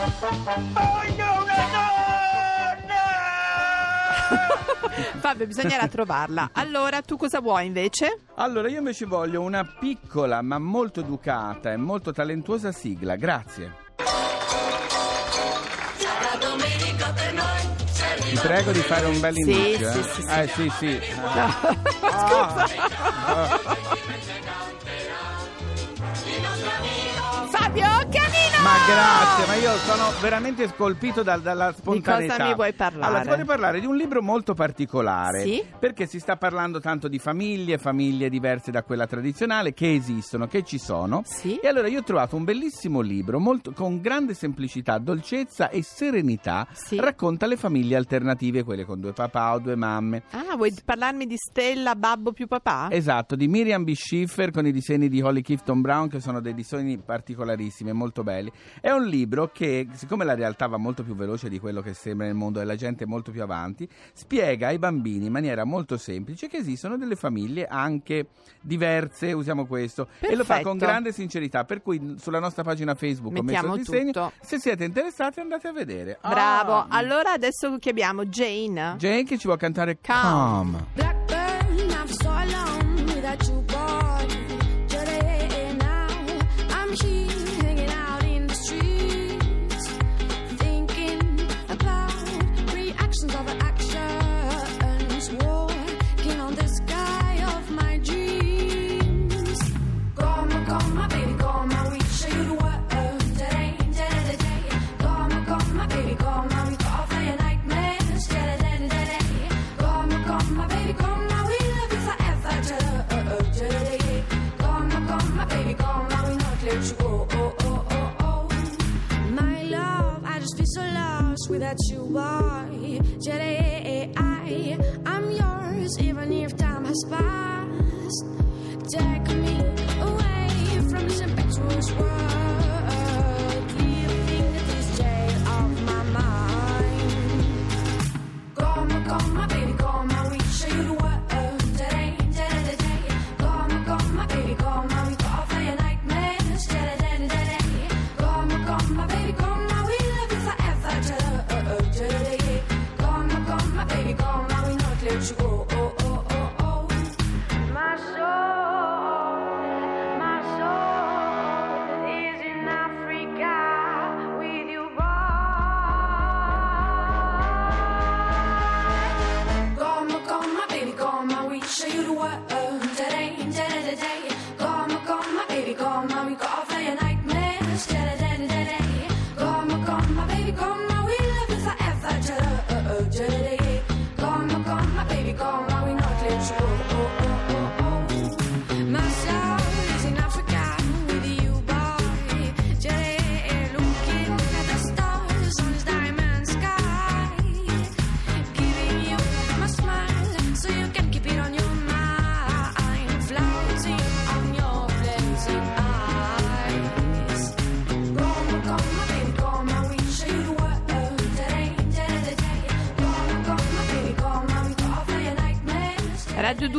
Voglio una donna! Fabio, bisognerà trovarla. Allora, tu cosa vuoi invece? Allora, io invece voglio una piccola ma molto educata e molto talentuosa sigla. Grazie. Ti prego di fare un bel Sì, inizio. eh. sì, sì, sì. Eh, sì, sì. Ah. Fabio Canino! Grazie, ma io sono veramente scolpito dal- dalla spontaneità. cosa mi vuoi parlare? Allora, ti voglio parlare di un libro molto particolare. Sì? Perché si sta parlando tanto di famiglie, famiglie diverse da quella tradizionale, che esistono, che ci sono. Sì? E allora io ho trovato un bellissimo libro, molto- con grande semplicità, dolcezza e serenità. Sì. Racconta le famiglie alternative, quelle con due papà o due mamme. Ah, vuoi parlarmi di Stella, babbo più papà? Esatto, di Miriam B. Schiffer con i disegni di Holly Clifton Brown che sono dei disegni particolarissimi e molto belli. È un libro che, siccome la realtà va molto più veloce di quello che sembra nel mondo e la gente è molto più avanti, spiega ai bambini in maniera molto semplice che esistono delle famiglie anche diverse, usiamo questo, e lo fa con Perfetto. grande sincerità, per cui sulla nostra pagina Facebook ho messo Mettiamo il disegno, tutto. se siete interessati andate a vedere. Bravo. Ah, Allora adesso chiamiamo Jane. Jane che ci vuole cantare Calm. Calm. Blackburn, I've so long without you, without you, are. Today, I, I'm yours, even if time has passed. Take me away from this impetuous world,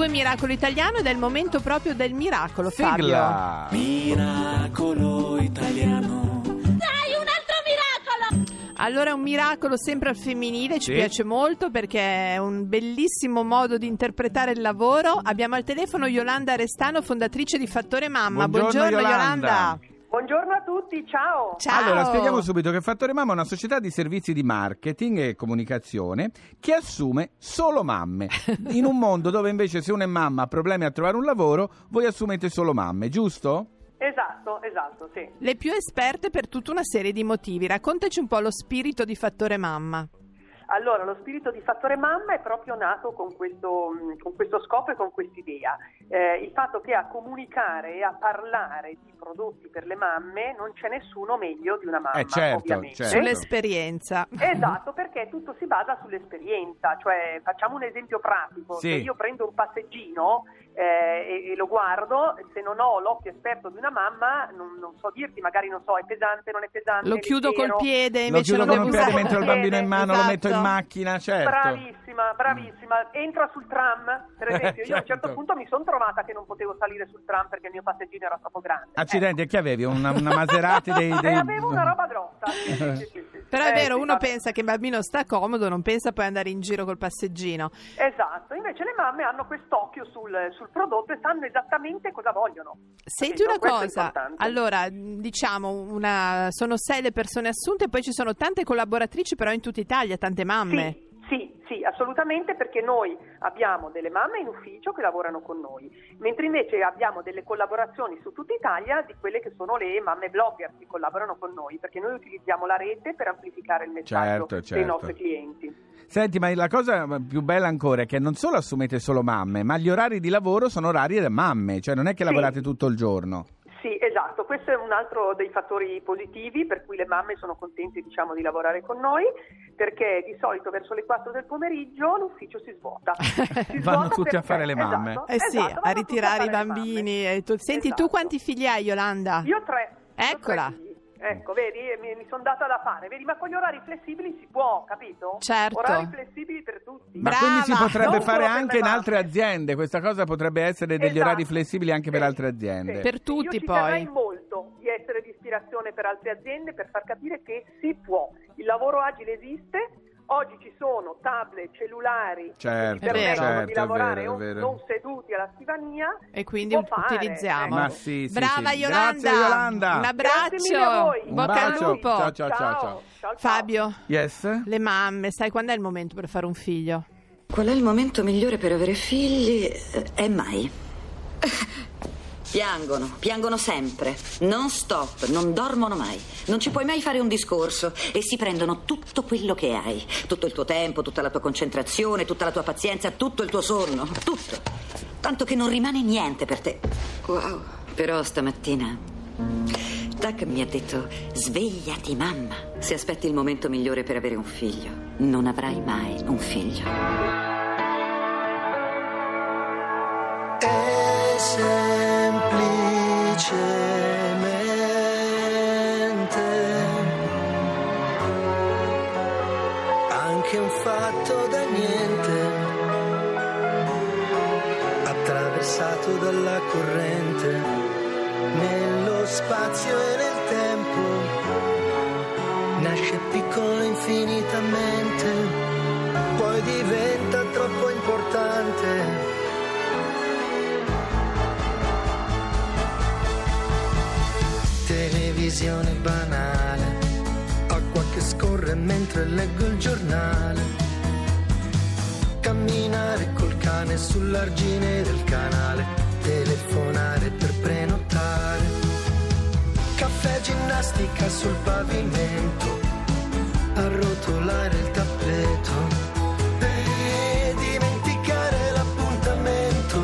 2 Miracolo Italiano ed è il momento proprio del miracolo, Fabio. Sigla. Miracolo italiano. Allora è un miracolo sempre al femminile, ci Sì. piace molto perché è un bellissimo modo di interpretare il lavoro. Abbiamo al telefono Yolanda Restano, fondatrice di Fattore Mamma. Buongiorno, Yolanda. Buongiorno a tutti, ciao. Ciao. Allora, spieghiamo subito che Fattore Mamma è una società di servizi di marketing e comunicazione che assume solo mamme. In un mondo dove invece se una è mamma ha problemi a trovare un lavoro, voi assumete solo mamme, giusto? Esatto, esatto, sì. Le più esperte per tutta una serie di motivi. Raccontaci un po' lo spirito di Fattore Mamma. Allora, lo spirito di Fattore Mamma è proprio nato con questo, con questo scopo e con quest'idea. Eh, il fatto che a comunicare e a parlare di prodotti per le mamme non c'è nessuno meglio di una mamma, Eh, certo, ovviamente. certo. Sull'esperienza. Esatto, perché tutto si basa sull'esperienza, cioè facciamo un esempio pratico, Sì. se io prendo un passeggino eh, e, e lo guardo, se non ho l'occhio esperto di una mamma non, non so dirti, magari non so, è pesante, non è pesante. Lo chiudo leggero. col piede, Lo invece chiudo con devo un piede, usare metto il bambino in mano, lo metto in Esatto. macchina, certo. Bravissima, bravissima. Entra sul tram, per esempio. Io a un certo Certo. punto mi sono trovata che non potevo salire sul tram perché il mio passeggino era troppo grande. Accidenti, e che avevi? Una, una Maserati dei... Eh, dei... e avevo una roba grossa. Sì, sì, sì. Però è Eh, vero, uno pensa che il bambino sta comodo, non pensa poi andare in giro col passeggino. Esatto, invece le mamme hanno quest'occhio sul, sul prodotto e sanno esattamente cosa vogliono. Senti Capito? una cosa, allora diciamo una, sono sei le persone assunte, poi ci sono tante collaboratrici però in tutta Italia, tante mamme. Sì, sì, sì, assolutamente perché noi abbiamo delle mamme in ufficio che lavorano con noi, mentre invece abbiamo delle collaborazioni su tutta Italia di quelle che sono le mamme blogger che collaborano con noi, perché noi utilizziamo la rete per amplificare il messaggio Certo, dei certo. nostri clienti. Senti, ma la cosa più bella ancora è che non solo assumete solo mamme, ma gli orari di lavoro sono orari da mamme, cioè non è che Sì. lavorate tutto il giorno. Sì, esatto, questo è un altro dei fattori positivi per cui le mamme sono contente diciamo, di lavorare con noi, perché di solito verso le 4 del pomeriggio l'ufficio si svuota. Si Vanno svuota tutti a perché- fare le mamme. esatto, Eh sì, esatto, a ritirare i a le bambini. tu- Senti, tu Esatto. quanti figli hai, Yolanda? Io tre. io Eccola. tre figli. Ecco, vedi, mi, mi sono data da fare, vedi, ma con gli orari flessibili si può, capito? Certo. Orari flessibili per tutti. Ma Brava! quindi si potrebbe Non fare per anche in altre aziende, questa cosa potrebbe essere degli Esatto. orari flessibili anche per Sì, altre aziende. sì. Per tutti, Io ci poi. molto di essere di ispirazione per altre aziende per far capire che si può. Il lavoro agile esiste. Oggi ci sono tablet, cellulari Certo, che ci permettono certo, di è lavorare vero, è vero. non seduti alla scrivania. E quindi utilizziamo. Ma sì, sì, Brava sì. Yolanda. Grazie, Yolanda. Un abbraccio. Un Bocca al lupo. Ciao, ciao, ciao, ciao. ciao, ciao. Fabio, Yes? le mamme, sai quando è il momento per fare un figlio? Qual è il momento migliore per avere figli? Eh, È mai. Piangono, piangono sempre, non stop, non dormono mai. Non ci puoi mai fare un discorso e si prendono tutto quello che hai, tutto il tuo tempo, tutta la tua concentrazione, tutta la tua pazienza, tutto il tuo sonno, tutto. Tanto che non rimane niente per te. Wow, però stamattina Doug mi ha detto svegliati mamma. Se aspetti il momento migliore per avere un figlio, non avrai mai un figlio. È semplicemente anche un fatto da niente, attraversato dalla corrente, nello spazio e nel tempo, nasce piccolo infinitamente, Televisione banale, acqua che scorre mentre leggo il giornale. Camminare col cane sull'argine del canale, telefonare per prenotare. Caffè ginnastica sul pavimento, arrotolare il tappeto. Dimenticare l'appuntamento,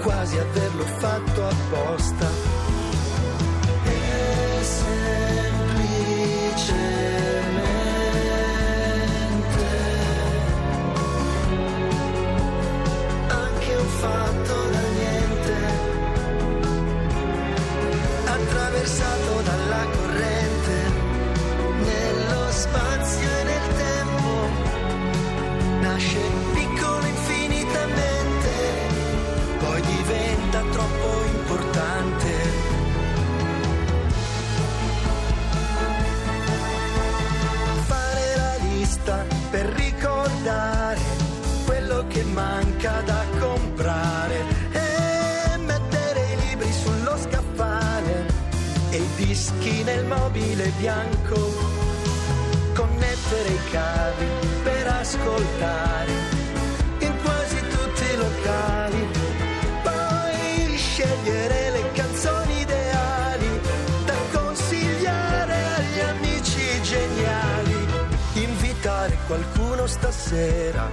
quasi averlo fatto apposta. Attraversato dalla corrente, nello spazio e nel tempo, nasce dischi nel mobile bianco connettere i cavi per ascoltare in quasi tutti i locali. Poi scegliere le canzoni ideali da consigliare agli amici geniali. Invitare qualcuno stasera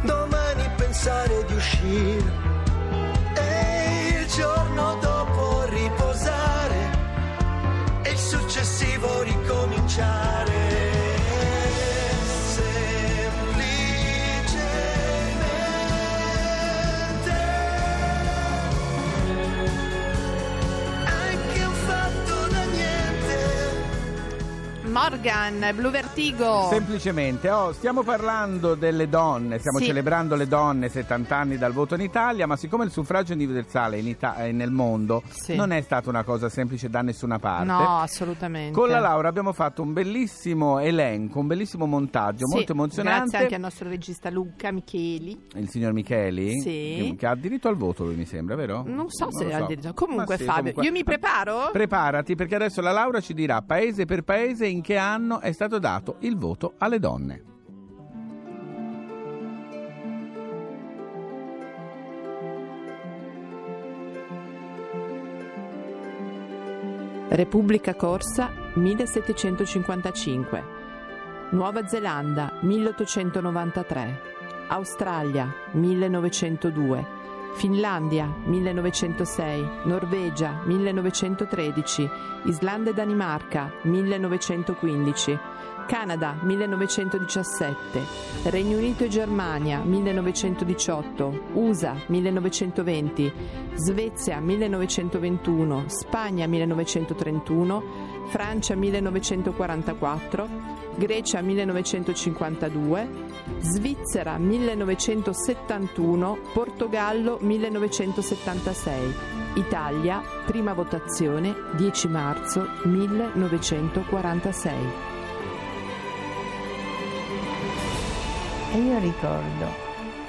domani pensare di uscire Morgan, Blue Vertigo. Semplicemente, oh, stiamo parlando delle donne, stiamo Sì. celebrando le donne 70 anni dal voto in Italia, ma siccome il suffragio universale in Ita- eh, nel mondo Sì. non è stata una cosa semplice da nessuna parte. No, assolutamente. Con la Laura abbiamo fatto un bellissimo elenco, un bellissimo montaggio Sì, molto emozionante. Grazie anche al nostro regista Luca Micheli. Il signor Micheli, Sì. che, ha diritto al voto lui mi sembra, vero? Non so se lo ha diritto. Comunque, Fabio, comunque- io mi preparo? Preparati perché adesso la Laura ci dirà paese per paese in che anno è stato dato il voto alle donne. Repubblica Corsa 1755, Nuova Zelanda 1893, Australia 1902, Finlandia 1906, Norvegia 1913, Islanda e Danimarca 1915, Canada 1917, Regno Unito e Germania 1918, USA 1920, Svezia 1921, Spagna 1931, Francia 1944, Grecia 1952, Svizzera 1971, Portogallo 1976, Italia, prima votazione 10 marzo 1946. E io ricordo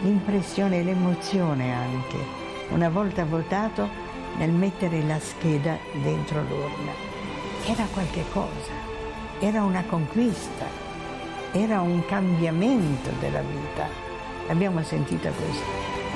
l'impressione e l'emozione anche, una volta votato, nel mettere la scheda dentro l'urna. Era qualche cosa, era una conquista, era un cambiamento della vita. Abbiamo sentito questo.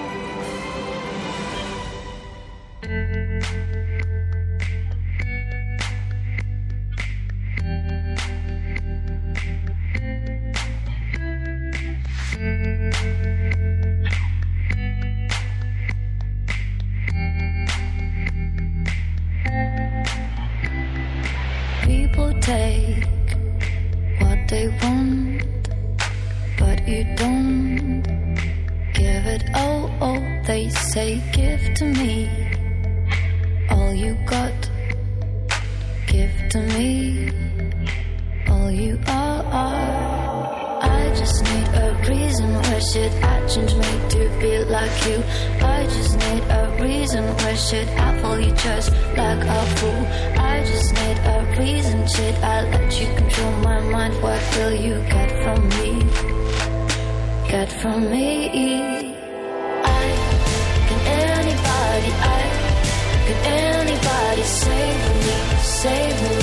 To me all you are. I just need a reason. Why should I change me to be like you? I just need a reason. Why should I fall you just like a fool? I just need a reason. Should I let you control my mind? What will you get from me? Get from me? I can anybody. I can anybody save me? Save me?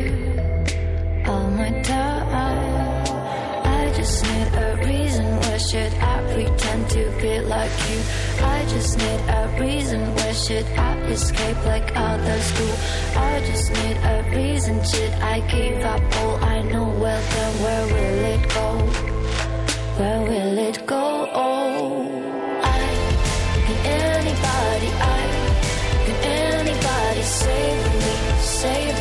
be like you? I just need a reason. Why should I escape like others do? I just need a reason. Should I give up all I know? Well, then where will it go? Where will it go? Oh, I can anybody. I can anybody save me? Save me?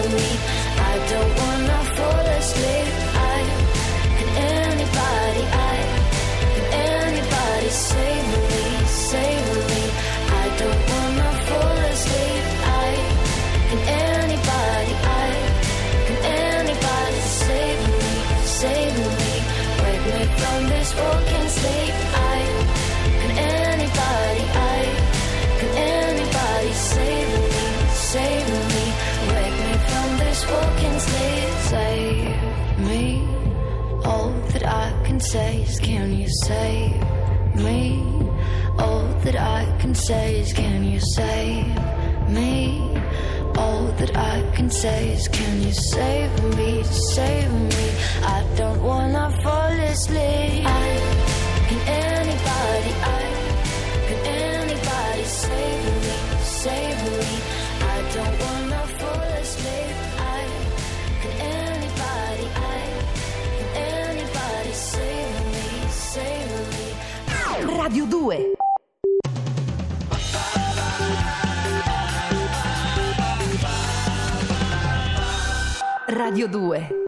Say is, can you save me? All that I can say is, can you save me? All that I can say is, can you save me? Save me? I don't wanna fall asleep. Radio 2. Radio 2.